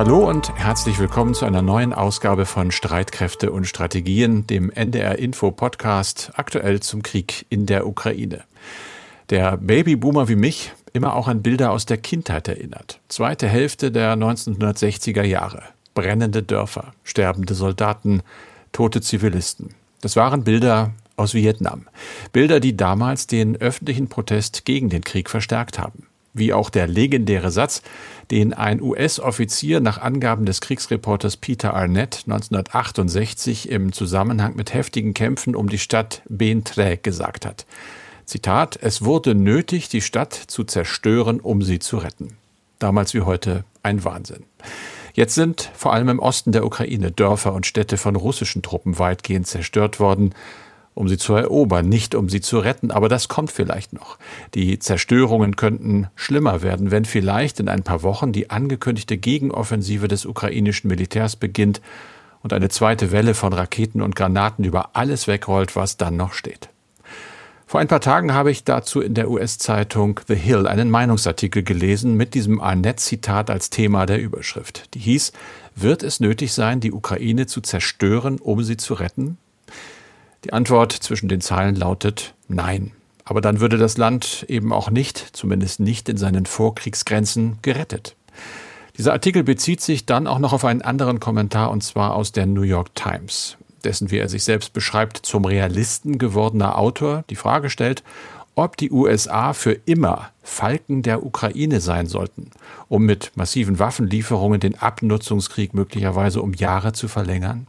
Hallo und herzlich willkommen zu einer neuen Ausgabe von Streitkräfte und Strategien, dem NDR Info Podcast, aktuell zum Krieg in der Ukraine. Der Babyboomer wie mich immer auch an Bilder aus der Kindheit erinnert. Zweite Hälfte der 1960er Jahre. Brennende Dörfer, sterbende Soldaten, tote Zivilisten. Das waren Bilder aus Vietnam. Bilder, die damals den öffentlichen Protest gegen den Krieg verstärkt haben wie auch der legendäre Satz, den ein US-Offizier nach Angaben des Kriegsreporters Peter Arnett 1968 im Zusammenhang mit heftigen Kämpfen um die Stadt Ben Tre gesagt hat. Zitat, es wurde nötig, die Stadt zu zerstören, um sie zu retten. Damals wie heute ein Wahnsinn. Jetzt sind vor allem im Osten der Ukraine Dörfer und Städte von russischen Truppen weitgehend zerstört worden um sie zu erobern, nicht um sie zu retten, aber das kommt vielleicht noch. Die Zerstörungen könnten schlimmer werden, wenn vielleicht in ein paar Wochen die angekündigte Gegenoffensive des ukrainischen Militärs beginnt und eine zweite Welle von Raketen und Granaten über alles wegrollt, was dann noch steht. Vor ein paar Tagen habe ich dazu in der US-Zeitung The Hill einen Meinungsartikel gelesen mit diesem Arnett-Zitat als Thema der Überschrift. Die hieß, wird es nötig sein, die Ukraine zu zerstören, um sie zu retten? Die Antwort zwischen den Zeilen lautet Nein. Aber dann würde das Land eben auch nicht, zumindest nicht in seinen Vorkriegsgrenzen, gerettet. Dieser Artikel bezieht sich dann auch noch auf einen anderen Kommentar, und zwar aus der New York Times, dessen, wie er sich selbst beschreibt, zum Realisten gewordener Autor die Frage stellt, ob die USA für immer Falken der Ukraine sein sollten, um mit massiven Waffenlieferungen den Abnutzungskrieg möglicherweise um Jahre zu verlängern.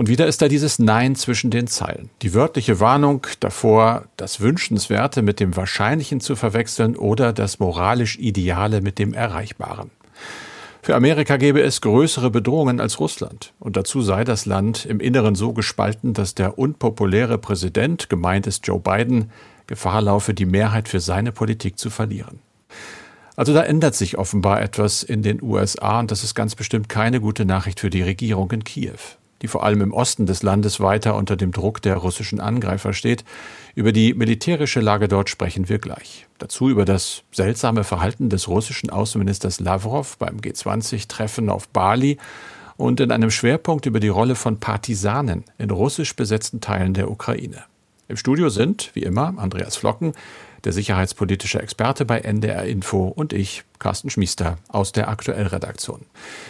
Und wieder ist da dieses Nein zwischen den Zeilen. Die wörtliche Warnung davor, das Wünschenswerte mit dem Wahrscheinlichen zu verwechseln oder das moralisch Ideale mit dem Erreichbaren. Für Amerika gäbe es größere Bedrohungen als Russland. Und dazu sei das Land im Inneren so gespalten, dass der unpopuläre Präsident, gemeint ist Joe Biden, Gefahr laufe, die Mehrheit für seine Politik zu verlieren. Also da ändert sich offenbar etwas in den USA und das ist ganz bestimmt keine gute Nachricht für die Regierung in Kiew die vor allem im Osten des Landes weiter unter dem Druck der russischen Angreifer steht. Über die militärische Lage dort sprechen wir gleich. Dazu über das seltsame Verhalten des russischen Außenministers Lavrov beim G20-Treffen auf Bali und in einem Schwerpunkt über die Rolle von Partisanen in russisch besetzten Teilen der Ukraine. Im Studio sind, wie immer, Andreas Flocken, der sicherheitspolitische Experte bei NDR Info und ich, Carsten Schmiester aus der Aktuellredaktion.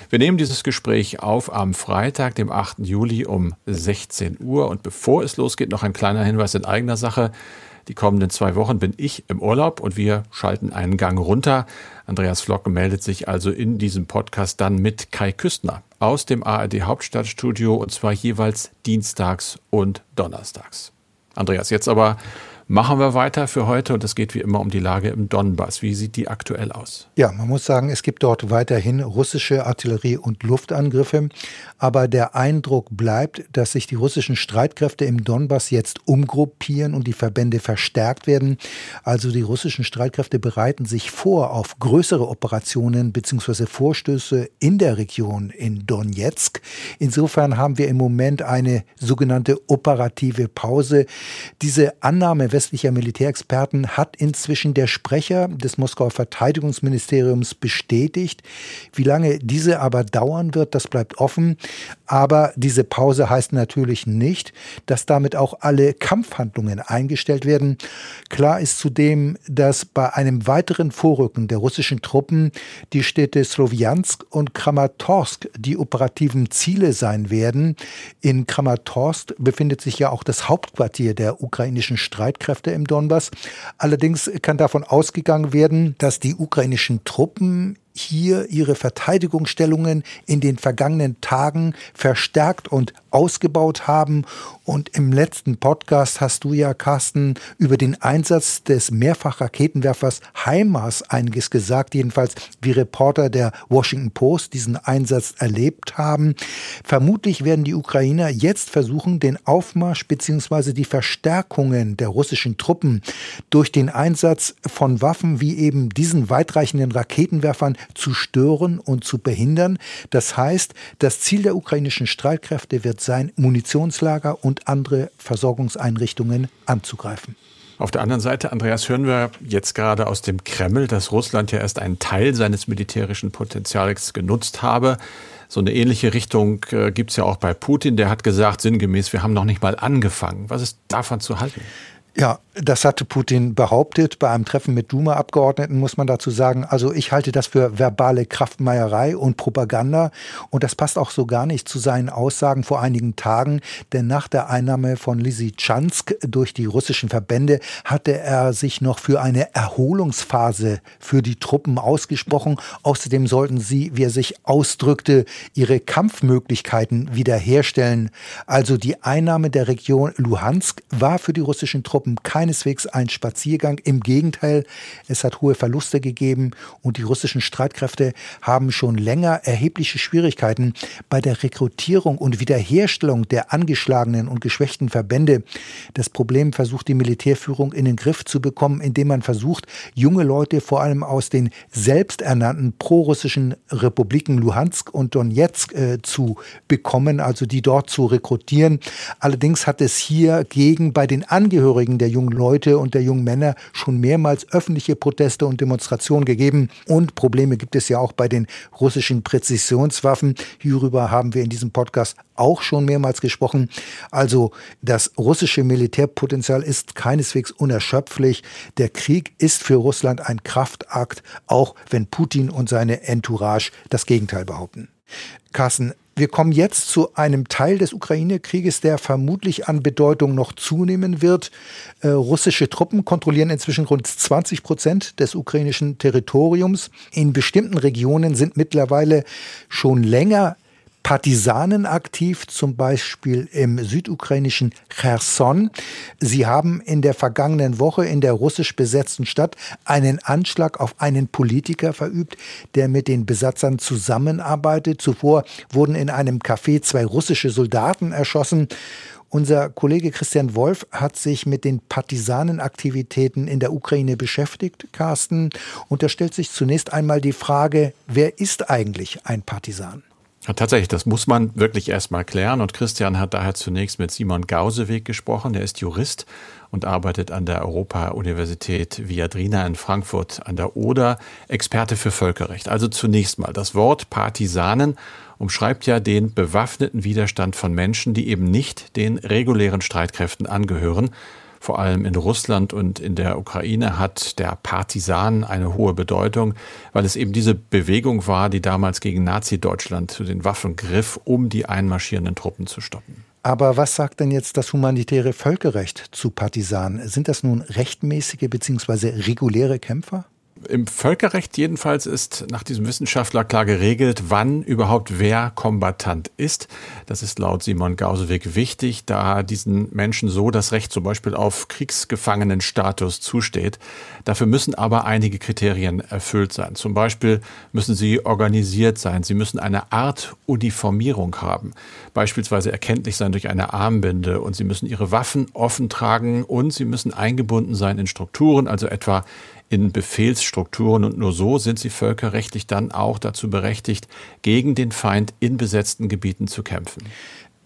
Wir nehmen dieses Gespräch auf am Freitag, dem 8. Juli um 16 Uhr. Und bevor es losgeht, noch ein kleiner Hinweis in eigener Sache. Die kommenden zwei Wochen bin ich im Urlaub und wir schalten einen Gang runter. Andreas Flocke meldet sich also in diesem Podcast dann mit Kai Küstner aus dem ARD Hauptstadtstudio und zwar jeweils dienstags und donnerstags. Andreas, jetzt aber Machen wir weiter für heute und es geht wie immer um die Lage im Donbass. Wie sieht die aktuell aus? Ja, man muss sagen, es gibt dort weiterhin russische Artillerie- und Luftangriffe, aber der Eindruck bleibt, dass sich die russischen Streitkräfte im Donbass jetzt umgruppieren und die Verbände verstärkt werden. Also die russischen Streitkräfte bereiten sich vor auf größere Operationen bzw. Vorstöße in der Region in Donetsk. Insofern haben wir im Moment eine sogenannte operative Pause. Diese Annahme westlicher Militärexperten hat inzwischen der Sprecher des Moskauer Verteidigungsministeriums bestätigt. Wie lange diese aber dauern wird, das bleibt offen. Aber diese Pause heißt natürlich nicht, dass damit auch alle Kampfhandlungen eingestellt werden. Klar ist zudem, dass bei einem weiteren Vorrücken der russischen Truppen die Städte Sloviansk und Kramatorsk die operativen Ziele sein werden. In Kramatorsk befindet sich ja auch das Hauptquartier der ukrainischen Streitkräfte Streitkräfte im Donbass. Allerdings kann davon ausgegangen werden, dass die ukrainischen Truppen hier ihre Verteidigungsstellungen in den vergangenen Tagen verstärkt und ausgebaut haben. Und im letzten Podcast hast du ja, Carsten, über den Einsatz des Mehrfachraketenwerfers HIMARS einiges gesagt, jedenfalls wie Reporter der Washington Post diesen Einsatz erlebt haben. Vermutlich werden die Ukrainer jetzt versuchen, den Aufmarsch bzw. die Verstärkungen der russischen Truppen durch den Einsatz von Waffen wie eben diesen weitreichenden Raketenwerfern zu stören und zu behindern. Das heißt, das Ziel der ukrainischen Streitkräfte wird sein, Munitionslager und andere Versorgungseinrichtungen anzugreifen. Auf der anderen Seite, Andreas, hören wir jetzt gerade aus dem Kreml, dass Russland ja erst einen Teil seines militärischen Potenzials genutzt habe. So eine ähnliche Richtung äh, gibt es ja auch bei Putin. Der hat gesagt, sinngemäß, wir haben noch nicht mal angefangen. Was ist davon zu halten? Ja, das hatte Putin behauptet. Bei einem Treffen mit Duma-Abgeordneten muss man dazu sagen, also ich halte das für verbale Kraftmeierei und Propaganda. Und das passt auch so gar nicht zu seinen Aussagen vor einigen Tagen. Denn nach der Einnahme von Lysychansk durch die russischen Verbände hatte er sich noch für eine Erholungsphase für die Truppen ausgesprochen. Außerdem sollten sie, wie er sich ausdrückte, ihre Kampfmöglichkeiten wiederherstellen. Also die Einnahme der Region Luhansk war für die russischen Truppen Truppen keineswegs ein Spaziergang. Im Gegenteil, es hat hohe Verluste gegeben und die russischen Streitkräfte haben schon länger erhebliche Schwierigkeiten bei der Rekrutierung und Wiederherstellung der angeschlagenen und geschwächten Verbände. Das Problem versucht die Militärführung in den Griff zu bekommen, indem man versucht, junge Leute vor allem aus den selbsternannten prorussischen Republiken Luhansk und Donetsk äh, zu bekommen, also die dort zu rekrutieren. Allerdings hat es hier gegen bei den Angehörigen der jungen Leute und der jungen Männer schon mehrmals öffentliche Proteste und Demonstrationen gegeben. Und Probleme gibt es ja auch bei den russischen Präzisionswaffen. Hierüber haben wir in diesem Podcast auch schon mehrmals gesprochen. Also das russische Militärpotenzial ist keineswegs unerschöpflich. Der Krieg ist für Russland ein Kraftakt, auch wenn Putin und seine Entourage das Gegenteil behaupten. Carsten, wir kommen jetzt zu einem Teil des Ukraine-Krieges, der vermutlich an Bedeutung noch zunehmen wird. Äh, russische Truppen kontrollieren inzwischen rund 20 Prozent des ukrainischen Territoriums. In bestimmten Regionen sind mittlerweile schon länger Partisanen aktiv, zum Beispiel im südukrainischen Cherson. Sie haben in der vergangenen Woche in der russisch besetzten Stadt einen Anschlag auf einen Politiker verübt, der mit den Besatzern zusammenarbeitet. Zuvor wurden in einem Café zwei russische Soldaten erschossen. Unser Kollege Christian Wolf hat sich mit den Partisanenaktivitäten in der Ukraine beschäftigt, Carsten. Und da stellt sich zunächst einmal die Frage, wer ist eigentlich ein Partisan? Tatsächlich, das muss man wirklich erstmal klären. Und Christian hat daher zunächst mit Simon Gauseweg gesprochen. Der ist Jurist und arbeitet an der Europa-Universität Viadrina in Frankfurt an der Oder, Experte für Völkerrecht. Also zunächst mal, das Wort Partisanen umschreibt ja den bewaffneten Widerstand von Menschen, die eben nicht den regulären Streitkräften angehören, vor allem in Russland und in der Ukraine hat der Partisan eine hohe Bedeutung, weil es eben diese Bewegung war, die damals gegen Nazi-Deutschland zu den Waffen griff, um die einmarschierenden Truppen zu stoppen. Aber was sagt denn jetzt das humanitäre Völkerrecht zu Partisanen? Sind das nun rechtmäßige bzw. reguläre Kämpfer? Im Völkerrecht jedenfalls ist nach diesem Wissenschaftler klar geregelt, wann überhaupt wer Kombatant ist. Das ist laut Simon Gausewig wichtig, da diesen Menschen so das Recht zum Beispiel auf Kriegsgefangenenstatus zusteht. Dafür müssen aber einige Kriterien erfüllt sein. Zum Beispiel müssen sie organisiert sein. Sie müssen eine Art Uniformierung haben. Beispielsweise erkenntlich sein durch eine Armbinde und sie müssen ihre Waffen offen tragen und sie müssen eingebunden sein in Strukturen, also etwa in Befehlsstrukturen und nur so sind sie völkerrechtlich dann auch dazu berechtigt, gegen den Feind in besetzten Gebieten zu kämpfen.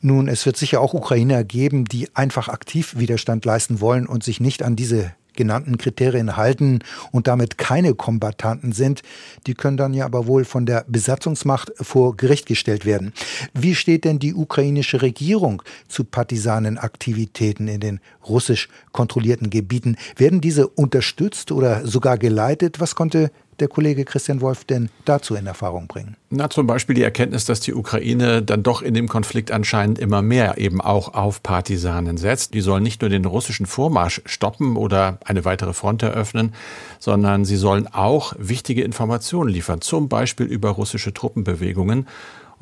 Nun, es wird sicher auch Ukrainer geben, die einfach aktiv Widerstand leisten wollen und sich nicht an diese genannten Kriterien halten und damit keine Kombattanten sind, die können dann ja aber wohl von der Besatzungsmacht vor Gericht gestellt werden. Wie steht denn die ukrainische Regierung zu Partisanenaktivitäten in den russisch kontrollierten Gebieten? Werden diese unterstützt oder sogar geleitet? Was konnte der Kollege Christian Wolf denn dazu in Erfahrung bringen? Na, zum Beispiel die Erkenntnis, dass die Ukraine dann doch in dem Konflikt anscheinend immer mehr eben auch auf Partisanen setzt. Die sollen nicht nur den russischen Vormarsch stoppen oder eine weitere Front eröffnen, sondern sie sollen auch wichtige Informationen liefern, zum Beispiel über russische Truppenbewegungen.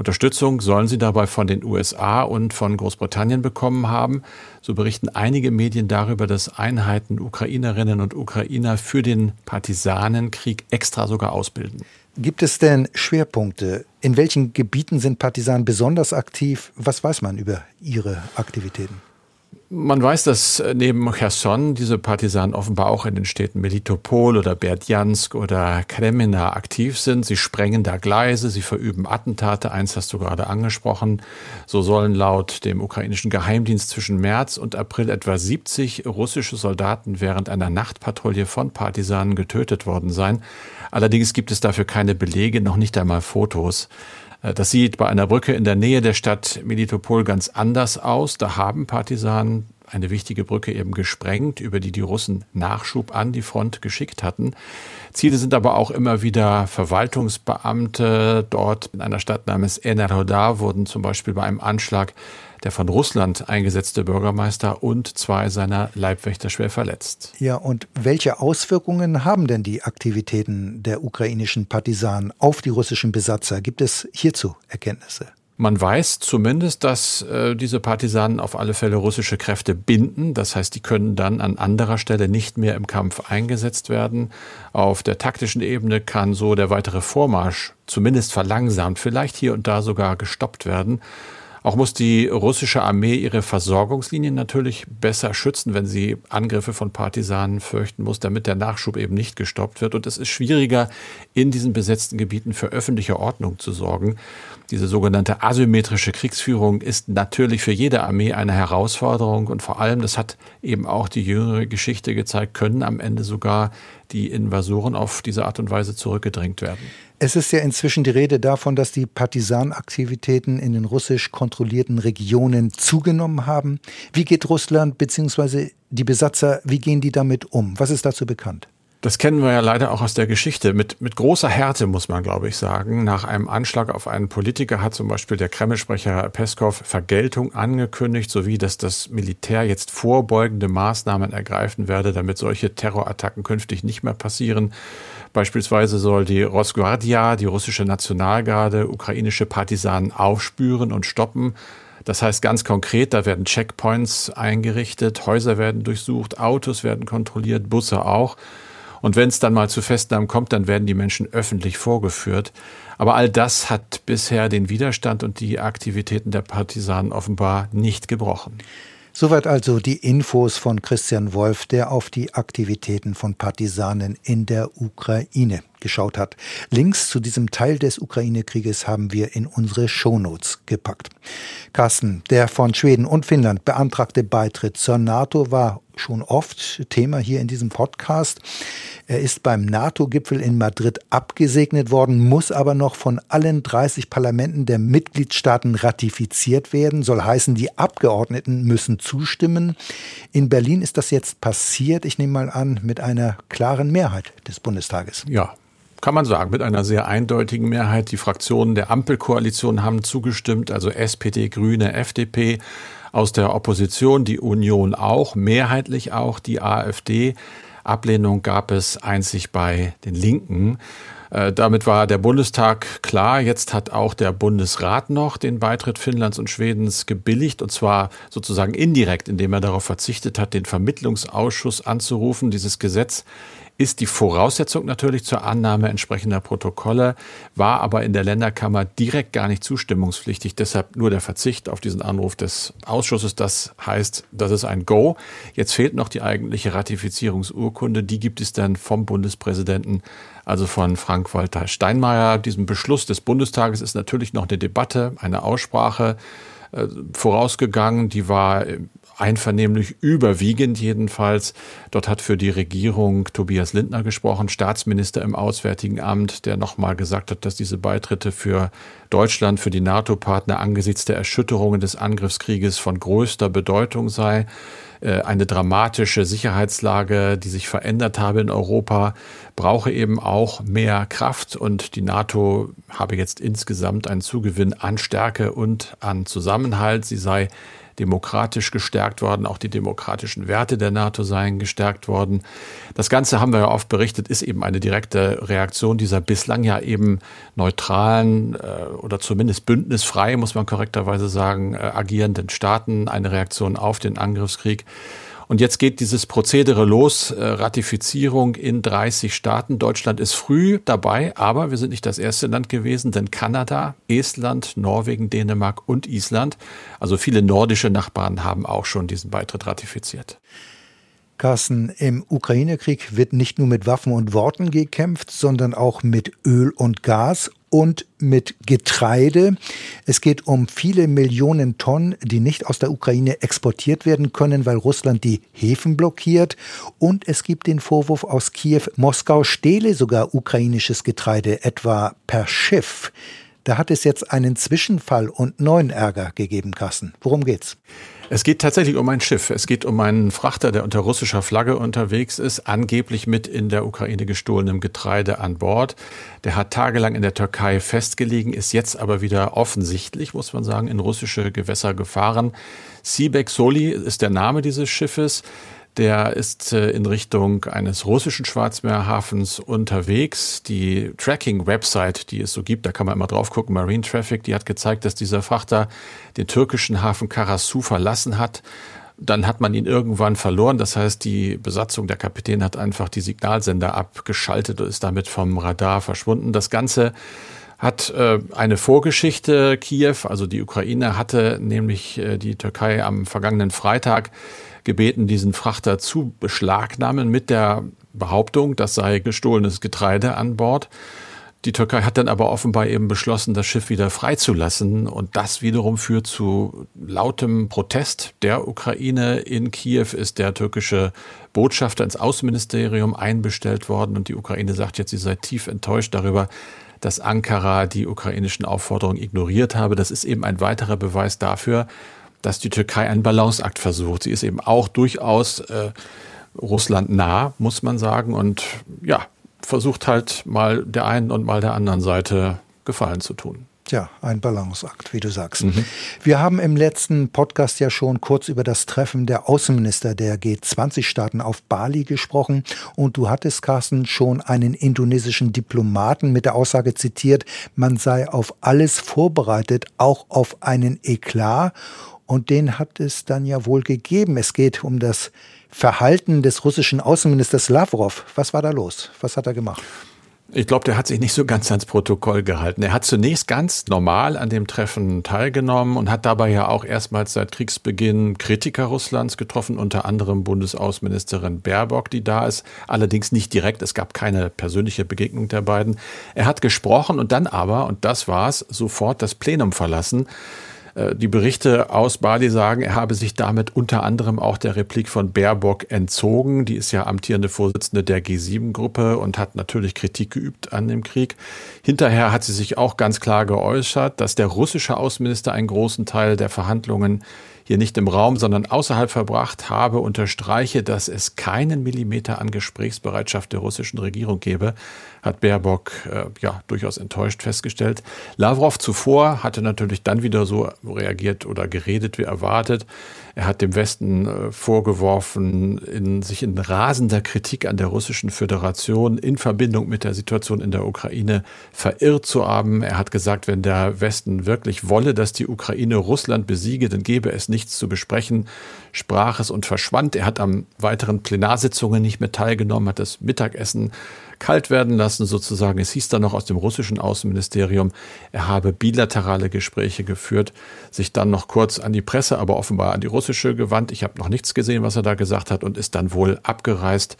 Unterstützung sollen sie dabei von den USA und von Großbritannien bekommen haben. So berichten einige Medien darüber, dass Einheiten Ukrainerinnen und Ukrainer für den Partisanenkrieg extra sogar ausbilden. Gibt es denn Schwerpunkte? In welchen Gebieten sind Partisanen besonders aktiv? Was weiß man über ihre Aktivitäten? Man weiß, dass neben Cherson diese Partisanen offenbar auch in den Städten Melitopol oder Berdjansk oder Kremina aktiv sind. Sie sprengen da Gleise, sie verüben Attentate. Eins hast du gerade angesprochen. So sollen laut dem ukrainischen Geheimdienst zwischen März und April etwa 70 russische Soldaten während einer Nachtpatrouille von Partisanen getötet worden sein. Allerdings gibt es dafür keine Belege, noch nicht einmal Fotos. Äh, das sieht bei einer Brücke in der Nähe der Stadt Melitopol ganz anders aus. Da haben Partisanen eine wichtige Brücke eben gesprengt, über die die Russen Nachschub an die Front geschickt hatten. Ziele sind aber auch immer wieder Verwaltungsbeamte. Dort in einer Stadt namens Enerhodar wurden zum Beispiel bei einem Anschlag der von Russland eingesetzte Bürgermeister und zwei seiner Leibwächter schwer verletzt. Ja, und welche Auswirkungen haben denn die Aktivitäten der ukrainischen Partisanen auf die russischen Besatzer? Gibt es hierzu Erkenntnisse? Man weiß zumindest, dass äh, diese Partisanen auf alle Fälle russische Kräfte binden. Das heißt, die können dann an anderer Stelle nicht mehr im Kampf eingesetzt werden. Auf der taktischen Ebene kann so der weitere Vormarsch zumindest verlangsamt, vielleicht hier und da sogar gestoppt werden. Auch muss die russische Armee ihre Versorgungslinien natürlich besser schützen, wenn sie Angriffe von Partisanen fürchten muss, damit der Nachschub eben nicht gestoppt wird. Und es ist schwieriger, in diesen besetzten Gebieten für öffentliche Ordnung zu sorgen. Diese sogenannte asymmetrische Kriegsführung ist natürlich für jede Armee eine Herausforderung und vor allem, das hat eben auch die jüngere Geschichte gezeigt, können am Ende sogar die Invasoren auf diese Art und Weise zurückgedrängt werden. Es ist ja inzwischen die Rede davon, dass die Partisanaktivitäten in den russisch kontrollierten Regionen zugenommen haben. Wie geht Russland bzw. die Besatzer, wie gehen die damit um? Was ist dazu bekannt? Das kennen wir ja leider auch aus der Geschichte. Mit, mit großer Härte muss man, glaube ich, sagen. Nach einem Anschlag auf einen Politiker hat zum Beispiel der Kreml-Sprecher Peskov Vergeltung angekündigt, sowie dass das Militär jetzt vorbeugende Maßnahmen ergreifen werde, damit solche Terrorattacken künftig nicht mehr passieren. Beispielsweise soll die Rosguardia, die russische Nationalgarde, ukrainische Partisanen aufspüren und stoppen. Das heißt ganz konkret, da werden Checkpoints eingerichtet, Häuser werden durchsucht, Autos werden kontrolliert, Busse auch. Und wenn es dann mal zu Festnahmen kommt, dann werden die Menschen öffentlich vorgeführt. Aber all das hat bisher den Widerstand und die Aktivitäten der Partisanen offenbar nicht gebrochen. Soweit also die Infos von Christian Wolf, der auf die Aktivitäten von Partisanen in der Ukraine geschaut hat. Links zu diesem Teil des Ukraine-Krieges haben wir in unsere Shownotes gepackt. Carsten, der von Schweden und Finnland beantragte Beitritt zur NATO war schon oft Thema hier in diesem Podcast. Er ist beim NATO-Gipfel in Madrid abgesegnet worden, muss aber noch von allen 30 Parlamenten der Mitgliedstaaten ratifiziert werden. Soll heißen, die Abgeordneten müssen zustimmen. In Berlin ist das jetzt passiert, ich nehme mal an, mit einer klaren Mehrheit des Bundestages. Ja, kann man sagen, mit einer sehr eindeutigen Mehrheit. Die Fraktionen der Ampelkoalition haben zugestimmt, also SPD, Grüne, FDP. Aus der Opposition die Union auch, mehrheitlich auch die AfD. Ablehnung gab es einzig bei den Linken. Äh, damit war der Bundestag klar. Jetzt hat auch der Bundesrat noch den Beitritt Finnlands und Schwedens gebilligt und zwar sozusagen indirekt, indem er darauf verzichtet hat, den Vermittlungsausschuss anzurufen. Dieses Gesetz ist die Voraussetzung natürlich zur Annahme entsprechender Protokolle, war aber in der Länderkammer direkt gar nicht zustimmungspflichtig. Deshalb nur der Verzicht auf diesen Anruf des Ausschusses. Das heißt, das ist ein Go. Jetzt fehlt noch die eigentliche Ratifizierungsurkunde. Die gibt es dann vom Bundespräsidenten, also von Frank-Walter Steinmeier. Diesem Beschluss des Bundestages ist natürlich noch eine Debatte, eine Aussprache äh, vorausgegangen. Die war einvernehmlich, überwiegend jedenfalls. Dort hat für die Regierung Tobias Lindner gesprochen, Staatsminister im Auswärtigen Amt, der nochmal gesagt hat, dass diese Beitritte für Deutschland, für die NATO-Partner angesichts der Erschütterungen des Angriffskrieges von größter Bedeutung sei. Äh, eine dramatische Sicherheitslage, die sich verändert habe in Europa, brauche eben auch mehr Kraft und die NATO habe jetzt insgesamt einen Zugewinn an Stärke und an Zusammenhalt. Sie sei demokratisch gestärkt worden, auch die demokratischen Werte der NATO seien gestärkt worden. Das Ganze haben wir ja oft berichtet, ist eben eine direkte Reaktion dieser bislang ja eben neutralen äh, oder zumindest bündnisfrei, muss man korrekterweise sagen, äh, agierenden Staaten, eine Reaktion auf den Angriffskrieg. Und jetzt geht dieses Prozedere los, äh, Ratifizierung in 30 Staaten. Deutschland ist früh dabei, aber wir sind nicht das erste Land gewesen, denn Kanada, Estland, Norwegen, Dänemark und Island, also viele nordische Nachbarn haben auch schon diesen Beitritt ratifiziert. Carsten, im Ukraine-Krieg wird nicht nur mit Waffen und Worten gekämpft, sondern auch mit Öl und Gas und mit Getreide. Es geht um viele Millionen Tonnen, die nicht aus der Ukraine exportiert werden können, weil Russland die Häfen blockiert. Und es gibt den Vorwurf aus Kiew, Moskau stehle sogar ukrainisches Getreide, etwa per Schiff. Da hat es jetzt einen Zwischenfall und neuen Ärger gegeben, Carsten. Worum geht's? Es geht tatsächlich um ein Schiff. Es geht um einen Frachter, der unter russischer Flagge unterwegs ist, angeblich mit in der Ukraine gestohlenem Getreide an Bord. Der hat tagelang in der Türkei festgelegen, ist jetzt aber wieder offensichtlich, muss man sagen, in russische Gewässer gefahren. Sibek Soli ist der Name dieses Schiffes. Der ist äh, in Richtung eines russischen Schwarzmeerhafens unterwegs. Die Tracking-Website, die es so gibt, da kann man immer drauf gucken, Marine Traffic, die hat gezeigt, dass dieser Frachter den türkischen Hafen Karasu verlassen hat. Dann hat man ihn irgendwann verloren. Das heißt, die Besatzung, der Kapitän hat einfach die Signalsender abgeschaltet und ist damit vom Radar verschwunden. Das Ganze hat äh, eine Vorgeschichte. Kiew, also die Ukraine, hatte nämlich äh, die Türkei am vergangenen Freitag gebeten, diesen Frachter zu beschlagnahmen mit der Behauptung, das sei gestohlenes Getreide an Bord. Die Türkei hat dann aber offenbar eben beschlossen, das Schiff wieder freizulassen. Und das wiederum führt zu lautem Protest der Ukraine. In Kiew ist der türkische Botschafter ins Außenministerium einbestellt worden. Und die Ukraine sagt jetzt, sie sei tief enttäuscht darüber, dass Ankara die ukrainischen Aufforderungen ignoriert habe. Das ist eben ein weiterer Beweis dafür, dass die Türkei einen Balanceakt versucht. Sie ist eben auch durchaus äh, Russland nah, muss man sagen, und ja, versucht halt mal der einen und mal der anderen Seite Gefallen zu tun. Tja, ein Balanceakt, wie du sagst. Mhm. Wir haben im letzten Podcast ja schon kurz über das Treffen der Außenminister der G20-Staaten auf Bali gesprochen. Und du hattest, Carsten, schon einen indonesischen Diplomaten mit der Aussage zitiert, man sei auf alles vorbereitet, auch auf einen Eklat. Und den hat es dann ja wohl gegeben. Es geht um das Verhalten des russischen Außenministers Lavrov. Was war da los? Was hat er gemacht? Ich glaube, der hat sich nicht so ganz ans Protokoll gehalten. Er hat zunächst ganz normal an dem Treffen teilgenommen und hat dabei ja auch erstmals seit Kriegsbeginn Kritiker Russlands getroffen, unter anderem Bundesaußenministerin Baerbock, die da ist. Allerdings nicht direkt. Es gab keine persönliche Begegnung der beiden. Er hat gesprochen und dann aber, und das war's, sofort das Plenum verlassen. Äh, die Berichte aus Bali sagen, er habe sich damit unter anderem auch der Replik von Baerbock entzogen. Die ist ja amtierende Vorsitzende der G7-Gruppe und hat natürlich Kritik geübt an dem Krieg. Hinterher hat sie sich auch ganz klar geäußert, dass der russische Außenminister einen großen Teil der Verhandlungen hier nicht im Raum, sondern außerhalb verbracht habe, unterstreiche, dass es keinen Millimeter an Gesprächsbereitschaft der russischen Regierung gebe, hat Baerbock äh, ja durchaus enttäuscht festgestellt. Lavrov zuvor hatte natürlich dann wieder so reagiert oder geredet wie erwartet. Er hat dem Westen äh, vorgeworfen, in, sich in rasender Kritik an der russischen Föderation in Verbindung mit der Situation in der Ukraine verirrt zu haben. Er hat gesagt, wenn der Westen wirklich wolle, dass die Ukraine Russland besiege, dann gebe es nichts zu besprechen, sprach es und verschwand. Er hat am weiteren Plenarsitzungen nicht mehr teilgenommen, hat das Mittagessen kalt werden lassen, sozusagen. Es hieß dann noch aus dem russischen Außenministerium, er habe bilaterale Gespräche geführt, sich dann noch kurz an die Presse, aber offenbar an die russische gewandt. Ich habe noch nichts gesehen, was er da gesagt hat und ist dann wohl abgereist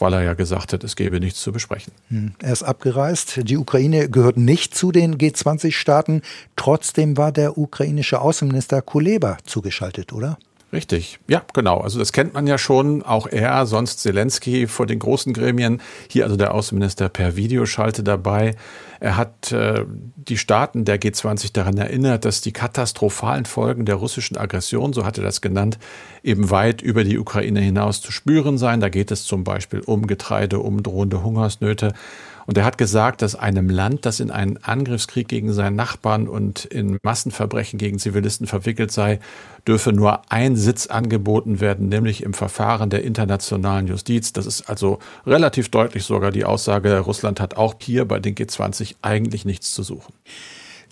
weil er ja gesagt hat, es gäbe nichts zu besprechen. Hm, er ist abgereist. Die Ukraine gehört nicht zu den G20-Staaten. Trotzdem war der ukrainische Außenminister Kuleba zugeschaltet, oder? Richtig, ja, genau. Also das kennt man ja schon. Auch er, sonst Zelensky vor den großen Gremien. Hier also der Außenminister per Videoschalte dabei. Er hat äh, die Staaten der G20 daran erinnert, dass die katastrophalen Folgen der russischen Aggression, so hat er das genannt, eben weit über die Ukraine hinaus zu spüren seien. Da geht es zum Beispiel um Getreide, um drohende Hungersnöte. Und er hat gesagt, dass einem Land, das in einen Angriffskrieg gegen seinen Nachbarn und in Massenverbrechen gegen Zivilisten verwickelt sei, dürfe nur ein Sitz angeboten werden, nämlich im Verfahren der internationalen Justiz. Das ist also relativ deutlich sogar die Aussage, Russland hat auch hier bei den G20 eigentlich nichts zu suchen.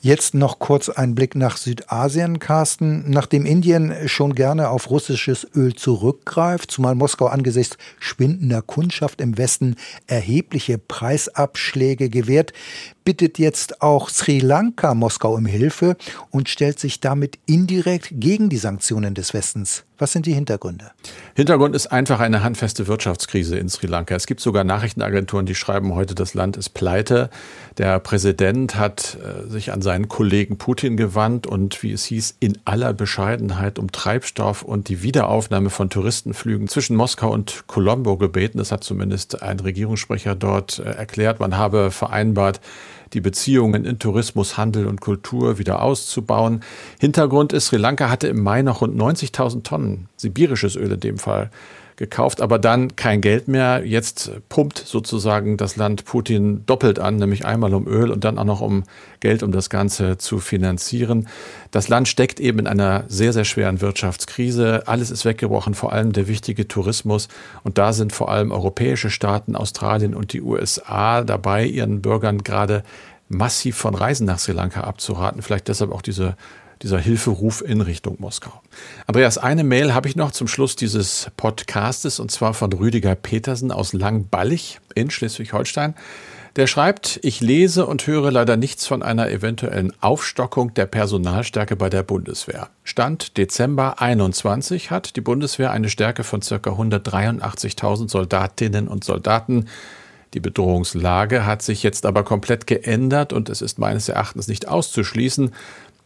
Jetzt noch kurz ein Blick nach Südasien, Carsten. Nachdem Indien schon gerne auf russisches Öl zurückgreift, zumal Moskau angesichts schwindender Kundschaft im Westen erhebliche Preisabschläge gewährt, bittet jetzt auch Sri Lanka Moskau um Hilfe und stellt sich damit indirekt gegen die Sanktionen des Westens. Was sind die Hintergründe? Hintergrund ist einfach eine handfeste Wirtschaftskrise in Sri Lanka. Es gibt sogar Nachrichtenagenturen, die schreiben heute, das Land ist pleite. Der Präsident hat äh, sich an seinen Kollegen Putin gewandt und, wie es hieß, in aller Bescheidenheit um Treibstoff und die Wiederaufnahme von Touristenflügen zwischen Moskau und Colombo gebeten. Das hat zumindest ein Regierungssprecher dort äh, erklärt. Man habe vereinbart, die Beziehungen in Tourismus, Handel und Kultur wieder auszubauen. Hintergrund ist, Sri Lanka hatte im Mai noch rund 90.000 Tonnen sibirisches Öl in dem Fall gekauft, aber dann kein Geld mehr. Jetzt pumpt sozusagen das Land Putin doppelt an, nämlich einmal um Öl und dann auch noch um Geld, um das Ganze zu finanzieren. Das Land steckt eben in einer sehr, sehr schweren Wirtschaftskrise. Alles ist weggebrochen, vor allem der wichtige Tourismus. Und da sind vor allem europäische Staaten, Australien und die USA dabei, ihren Bürgern gerade massiv von Reisen nach Sri Lanka abzuraten. Vielleicht deshalb auch diese dieser Hilferuf in Richtung Moskau. Andreas, eine Mail habe ich noch zum Schluss dieses Podcastes und zwar von Rüdiger Petersen aus Langballig in Schleswig-Holstein. Der schreibt, ich lese und höre leider nichts von einer eventuellen Aufstockung der Personalstärke bei der Bundeswehr. Stand Dezember 21 hat die Bundeswehr eine Stärke von ca. 183.000 Soldatinnen und Soldaten. Die Bedrohungslage hat sich jetzt aber komplett geändert und es ist meines Erachtens nicht auszuschließen,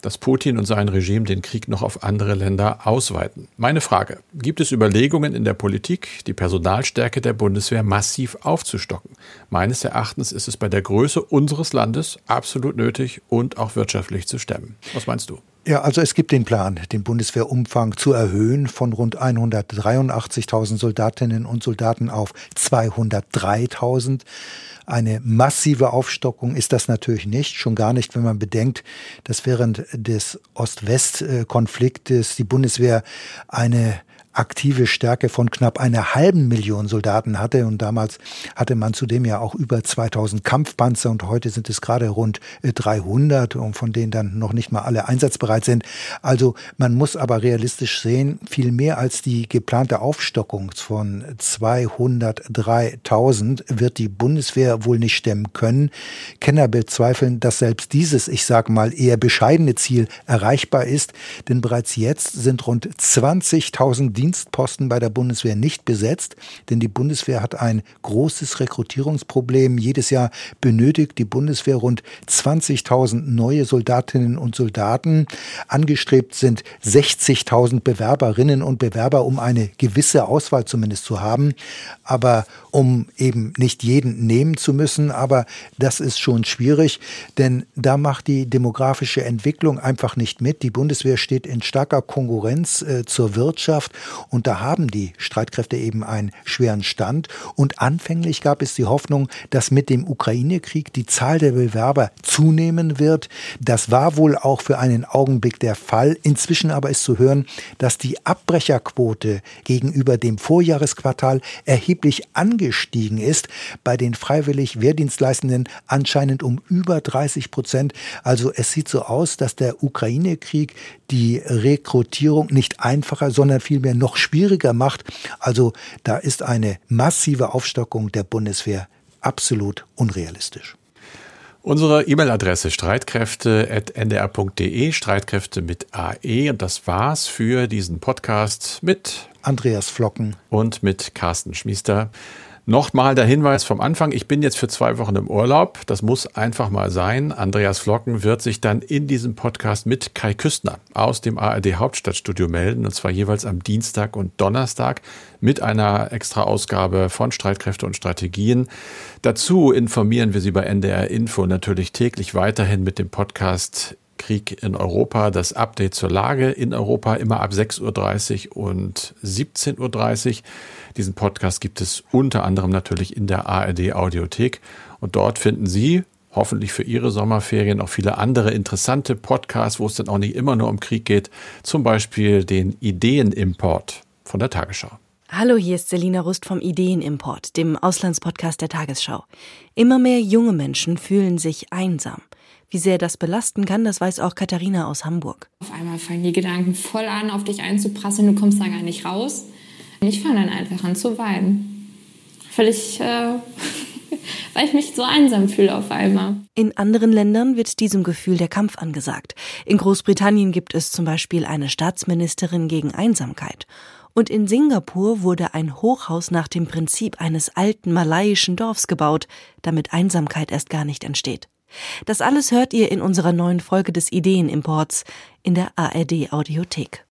dass Putin und sein Regime den Krieg noch auf andere Länder ausweiten. Meine Frage, gibt es Überlegungen in der Politik, die Personalstärke der Bundeswehr massiv aufzustocken? Meines Erachtens ist es bei der Größe unseres Landes absolut nötig und auch wirtschaftlich zu stemmen. Was meinst du? Ja, also es gibt den Plan, den Bundeswehrumfang zu erhöhen von rund 183.000 Soldatinnen und Soldaten auf 203.000. Eine massive Aufstockung ist das natürlich nicht, schon gar nicht, wenn man bedenkt, dass während des Ost-West-Konfliktes die Bundeswehr eine aktive Stärke von knapp einer halben Million Soldaten hatte. Und damals hatte man zudem ja auch über 2000 Kampfpanzer und heute sind es gerade rund 300 äh, und von denen dann noch nicht mal alle einsatzbereit sind. Also man muss aber realistisch sehen, viel mehr als die geplante Aufstockung von 203.000 wird die Bundeswehr wohl nicht stemmen können. Kenner bezweifeln, dass selbst dieses, ich sage mal, eher bescheidene Ziel erreichbar ist, denn bereits jetzt sind rund 20.000 Dienstposten bei der Bundeswehr nicht besetzt, denn die Bundeswehr hat ein großes Rekrutierungsproblem. Jedes Jahr benötigt die Bundeswehr rund 20.000 neue Soldatinnen und Soldaten. Angestrebt sind 60.000 Bewerberinnen und Bewerber, um eine gewisse Auswahl zumindest zu haben, aber um eben nicht jeden nehmen zu müssen. Aber das ist schon schwierig, denn da macht die demografische Entwicklung einfach nicht mit. Die Bundeswehr steht in starker Konkurrenz äh, zur Wirtschaft und da haben die Streitkräfte eben einen schweren Stand. Und anfänglich gab es die Hoffnung, dass mit dem Ukraine-Krieg die Zahl der Bewerber zunehmen wird. Das war wohl auch für einen Augenblick der Fall. Inzwischen aber ist zu hören, dass die Abbrecherquote gegenüber dem Vorjahresquartal erheblich angestiegen ist. Bei den freiwillig Wehrdienstleistenden anscheinend um über 30 Prozent. Also es sieht so aus, dass der Ukraine-Krieg die Rekrutierung nicht einfacher, sondern vielmehr noch schwieriger macht. Also da ist eine massive Aufstockung der Bundeswehr absolut unrealistisch. Unsere E-Mail-Adresse streitkräfte.ndr.de, Streitkräfte mit AE. Und das war's für diesen Podcast mit Andreas Flocken und mit Carsten Schmiester. Nochmal der Hinweis vom Anfang, ich bin jetzt für zwei Wochen im Urlaub. Das muss einfach mal sein. Andreas Flocken wird sich dann in diesem Podcast mit Kai Küstner aus dem ARD Hauptstadtstudio melden, und zwar jeweils am Dienstag und Donnerstag mit einer Extra-Ausgabe von Streitkräfte und Strategien. Dazu informieren wir Sie bei NDR Info natürlich täglich weiterhin mit dem Podcast Krieg in Europa, das Update zur Lage in Europa immer ab 6.30 Uhr und 17.30 Uhr. Diesen Podcast gibt es unter anderem natürlich in der ARD Audiothek und dort finden Sie hoffentlich für Ihre Sommerferien auch viele andere interessante Podcasts, wo es dann auch nicht immer nur um Krieg geht, zum Beispiel den Ideenimport von der Tagesschau. Hallo, hier ist Selina Rust vom Ideenimport, dem Auslandspodcast der Tagesschau. Immer mehr junge Menschen fühlen sich einsam. Wie sehr das belasten kann, das weiß auch Katharina aus Hamburg. Auf einmal fangen die Gedanken voll an, auf dich einzuprasseln, du kommst da gar nicht raus. Ich fange dann einfach an zu weinen. Völlig, äh, weil ich mich so einsam fühle auf einmal. In anderen Ländern wird diesem Gefühl der Kampf angesagt. In Großbritannien gibt es zum Beispiel eine Staatsministerin gegen Einsamkeit. Und in Singapur wurde ein Hochhaus nach dem Prinzip eines alten malaiischen Dorfs gebaut, damit Einsamkeit erst gar nicht entsteht. Das alles hört ihr in unserer neuen Folge des Ideenimports in der ARD Audiothek.